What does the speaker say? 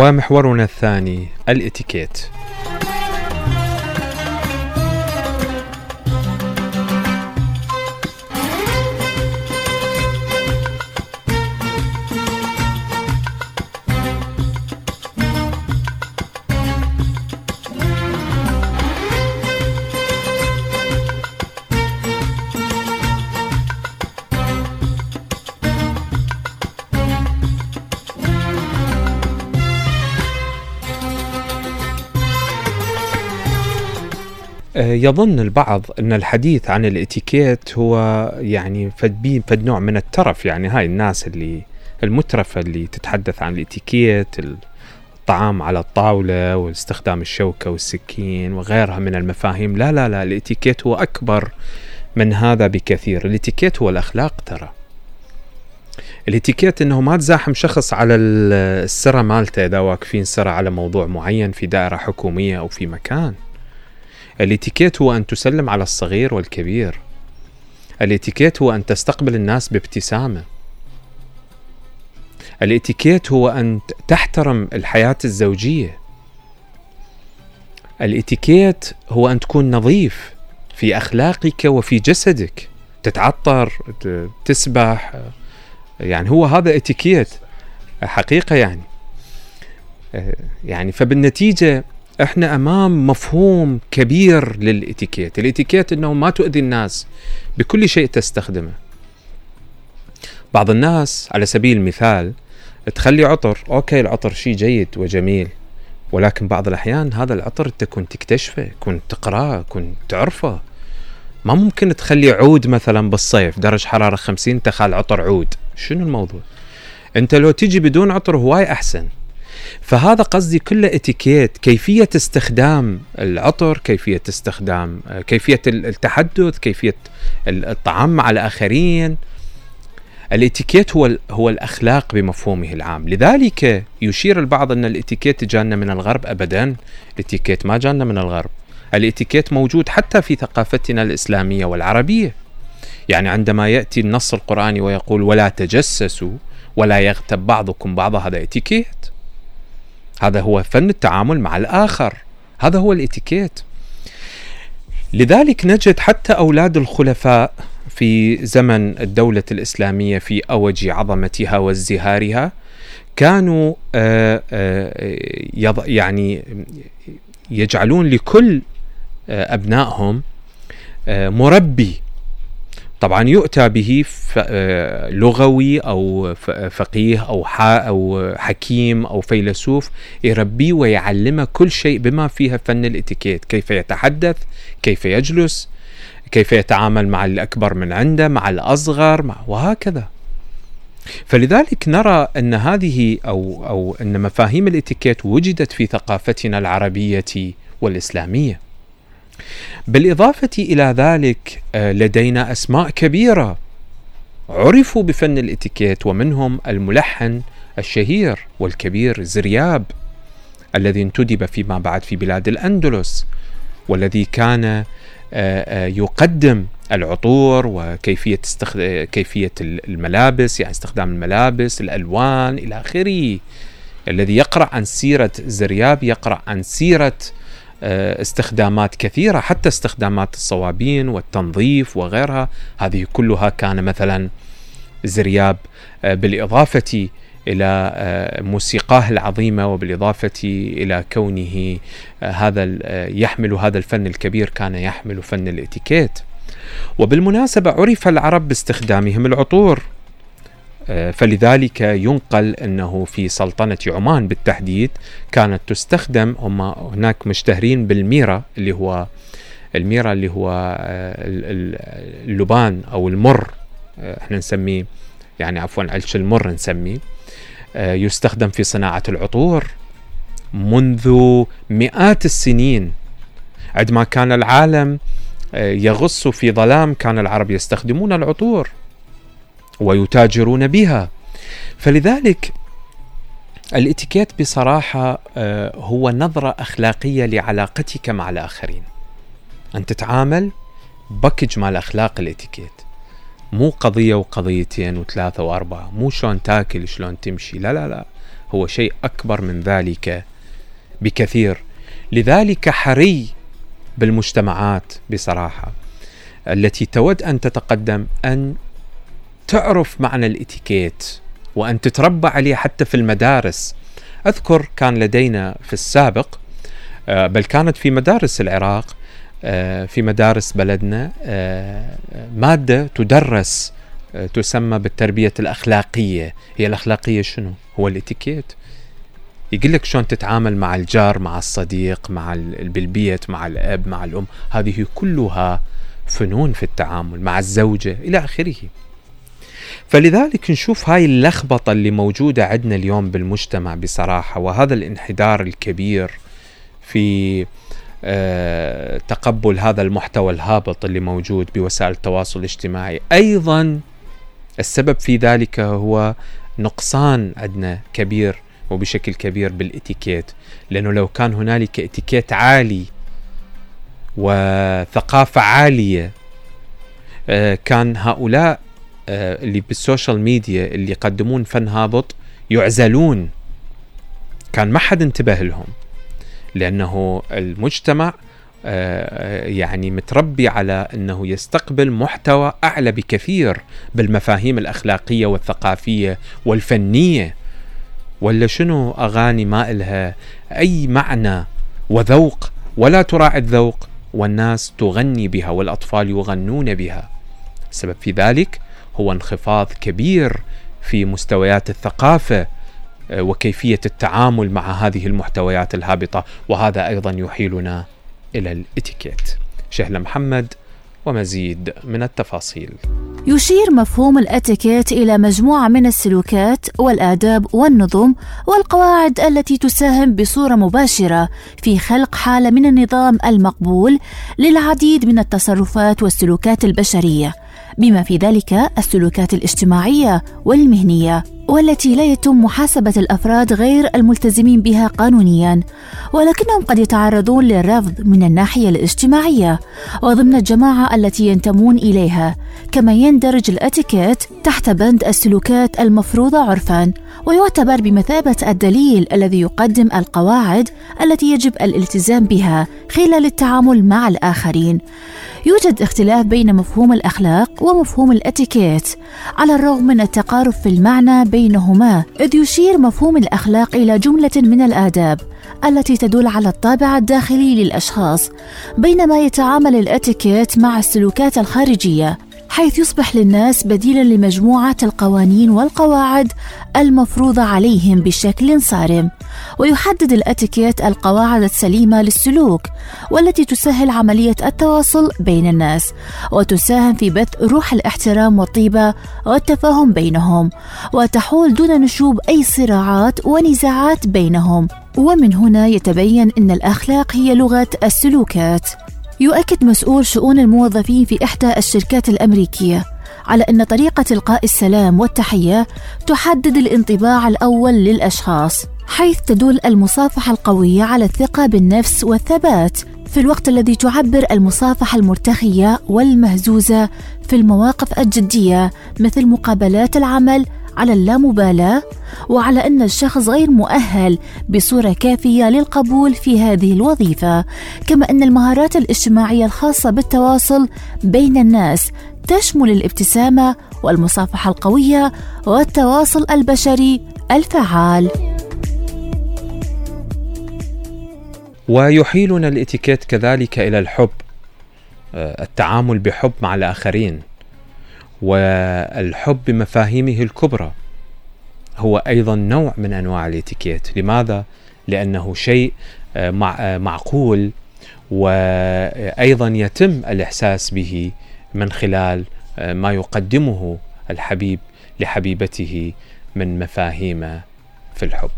ومحورنا الثاني الإتيكيت. يظن البعض أن الحديث عن الإتيكيت هو يعني فد فد نوع من الترف. يعني هاي الناس اللي المترفة اللي تتحدث عن الإتيكيت الطعام على الطاولة واستخدام الشوكة والسكين وغيرها من المفاهيم. لا لا لا الإتيكيت هو أكبر من هذا بكثير. الإتيكيت هو الأخلاق ترى. الإتيكيت إنه ما تزاحم شخص على ال- السرة مالته إذا واقفين سرة على موضوع معين في دائرة حكومية أو في مكان. الاتيكيت هو أن تسلم على الصغير والكبير. الاتيكيت هو أن تستقبل الناس بابتسامة. الاتيكيت هو أن تحترم الحياة الزوجية. الاتيكيت هو أن تكون نظيف في أخلاقك وفي جسدك. تتعطر تسبح يعني هو هذا اتيكيت حقيقة يعني. يعني فبالنتيجة إحنا أمام مفهوم كبير للإتيكيت، الإتيكيت إنه ما تؤذي الناس بكل شيء تستخدمه. بعض الناس على سبيل المثال تخلي عطر، أوكي العطر شيء جيد وجميل ولكن بعض الأحيان هذا العطر كنت تكتشفه، كنت تقرأه، كنت تعرفه. ما ممكن تخلي عود مثلا بالصيف درجة حرارة 50 تخال عطر عود، شنو الموضوع؟ أنت لو تجي بدون عطر هواي أحسن. فهذا قصدي كله إتيكيت كيفية استخدام العطر كيفية استخدام ال- التحدث كيفية ال- الطعام مع الآخرين. الإتيكيت هو هو الأخلاق بمفهومه العام. لذلك يشير البعض أن الإتيكيت جانا من الغرب أبدا. الإتيكيت ما جانا من الغرب. الإتيكيت موجود حتى في ثقافتنا الإسلامية والعربية. يعني عندما يأتي النص القرآني ويقول ولا تجسسوا ولا يغتب بعضكم بعضا هذا إتيكيت. هذا هو فن التعامل مع الآخر. هذا هو الإتيكيت. لذلك نجد حتى أولاد الخلفاء في زمن الدولة الإسلامية في أوج عظمتها وازدهارها كانوا آه، آه، يعني يجعلون لكل آه، أبنائهم مربي طبعا يؤتى به آه، لغوي أو فقيه أو أو حكيم أو فيلسوف يربيه ويعلمه كل شيء بما فيها فن الإتيكيت. كيف يتحدث؟ كيف يجلس؟ كيف يتعامل مع الأكبر من عنده مع الأصغر مع وهكذا. فلذلك نرى أن هذه أو, أو أن مفاهيم الإتيكيت وجدت في ثقافتنا العربية والإسلامية. بالإضافة إلى ذلك آه، لدينا أسماء كبيرة عرفوا بفن الإتيكيت ومنهم الملحن الشهير والكبير زرياب الذي انتدب فيما بعد في بلاد الأندلس والذي كان آه، آه، يقدم العطور وكيفية استخد... كيفية الملابس يعني استخدام الملابس الألوان إلى آخره. الذي يقرأ عن سيرة زرياب يقرأ عن سيرة آه، استخدامات كثيرة حتى استخدامات الصوابين والتنظيف وغيرها. هذه كلها كان مثلا زرياب آه، بالإضافة إلى آه، موسيقاه العظيمة وبالإضافة إلى كونه آه، هذا آه، يحمل هذا الفن الكبير كان يحمل فن الإتيكيت. وبالمناسبة عرف العرب باستخدامهم العطور. آه، فلذلك ينقل أنه في سلطنة عمان بالتحديد كانت تستخدم هم هناك مشتهرين بالميرة اللي هو الميرة اللي هو آه، ال- ال- اللبان أو المر آه، إحنا نسميه يعني عفوا علش المر نسميه آه، يستخدم في صناعة العطور منذ مئات السنين. عندما كان العالم آه، يغص في ظلام كان العرب يستخدمون العطور. ويتاجرون بها. فلذلك الاتيكيت بصراحة آه، هو نظرة أخلاقية لعلاقتك مع الآخرين. أن تتعامل package مع الأخلاق الاتيكيت. مو قضية وقضيتين وثلاثة وأربعة. مو شلون تاكل شلون تمشي. لا لا لا. هو شيء أكبر من ذلك بكثير. لذلك حري بالمجتمعات بصراحة. التي تود أن تتقدم أن تعرف معنى الإتيكيت وأن تتربى عليه حتى في المدارس. أذكر كان لدينا في السابق آه، بل كانت في مدارس العراق آه، في مدارس بلدنا آه، مادة تدرس تسمى بالتربية الأخلاقية. هي الأخلاقية شنو؟ هو الإتيكيت. يقول لك شلون تتعامل مع الجار مع الصديق مع بالبيت مع الأب مع الأم. هذه كلها فنون في التعامل مع الزوجة إلى آخره. فلذلك نشوف هاي اللخبطة اللي موجودة عندنا اليوم بالمجتمع بصراحة وهذا الانحدار الكبير في آه، تقبل هذا المحتوى الهابط اللي موجود بوسائل التواصل الاجتماعي. أيضا السبب في ذلك هو نقصان عندنا كبير وبشكل كبير بالإتيكيت لأنه لو كان هنالك إتيكيت عالي وثقافة عالية آه، كان هؤلاء اللي بال social media اللي يقدمون فن هابط يعزلون. كان ما حد انتبه لهم لأنه المجتمع آه، يعني متربي على إنه يستقبل محتوى أعلى بكثير بالمفاهيم الأخلاقية والثقافية والفنية. ولا شنو أغاني ما إلها أي معنى وذوق ولا تراعي الذوق والناس تغني بها والأطفال يغنون بها. السبب في ذلك هو انخفاض كبير في مستويات الثقافة آه، وكيفية التعامل مع هذه المحتويات الهابطة وهذا أيضا يحيلنا إلى الإتيكيت. شهله محمد ومزيد من التفاصيل. يشير مفهوم الإتيكيت إلى مجموعة من السلوكات والآداب والنظم والقواعد التي تساهم بصورة مباشرة في خلق حالة من النظام المقبول للعديد من التصرفات والسلوكات البشرية بما في ذلك السلوكات الاجتماعية والمهنية. والتي لا يتم محاسبة الأفراد غير الملتزمين بها قانونيا ولكنهم قد يتعرضون للرفض من الناحية الاجتماعية وضمن الجماعة التي ينتمون إليها كما يندرج الاتيكيت تحت بند السلوكات المفروضة عرفا ويعتبر بمثابة الدليل الذي يقدم القواعد التي يجب الالتزام بها خلال التعامل مع الآخرين. يوجد اختلاف بين مفهوم الأخلاق ومفهوم الاتيكيت على الرغم من التقارب في المعنى بينهما إذ يشير مفهوم الأخلاق إلى جملة من الآداب التي تدل على الطابع الداخلي للأشخاص بينما يتعامل الإتيكيت مع السلوكات الخارجية. حيث يصبح للناس بديلا لمجموعة القوانين والقواعد المفروضه عليهم بشكل صارم. ويحدد الاتيكيت القواعد السليمة للسلوك والتي تسهل عملية التواصل بين الناس وتساهم في بث روح الاحترام والطيبة والتفاهم بينهم وتحول دون نشوب أي صراعات ونزاعات بينهم. ومن هنا يتبين إن الأخلاق هي لغة السلوكات. يؤكد مسؤول شؤون الموظفين في إحدى الشركات الأمريكية على أن طريقة إلقاء السلام والتحية تحدد الانطباع الأول للأشخاص حيث تدل المصافحة القوية على الثقة بالنفس والثبات في الوقت الذي تعبر المصافحة المرتخية والمهزوزة في المواقف الجدية مثل مقابلات العمل على اللامبالاة وعلى أن الشخص غير مؤهل بصورة كافية للقبول في هذه الوظيفة كما أن المهارات الاجتماعية الخاصة بالتواصل بين الناس تشمل الابتسامة والمصافحة القوية والتواصل البشري الفعال. ويحيلنا الاتيكيت كذلك إلى الحب آه، التعامل بحب مع الآخرين. والحب بمفاهيمه الكبرى. هو أيضا نوع من أنواع الإتيكيت. لماذا؟ لأنه شيء آه، آه، معقول وأيضا يتم الإحساس به من خلال آه، ما يقدمه الحبيب لحبيبته من مفاهيم في الحب.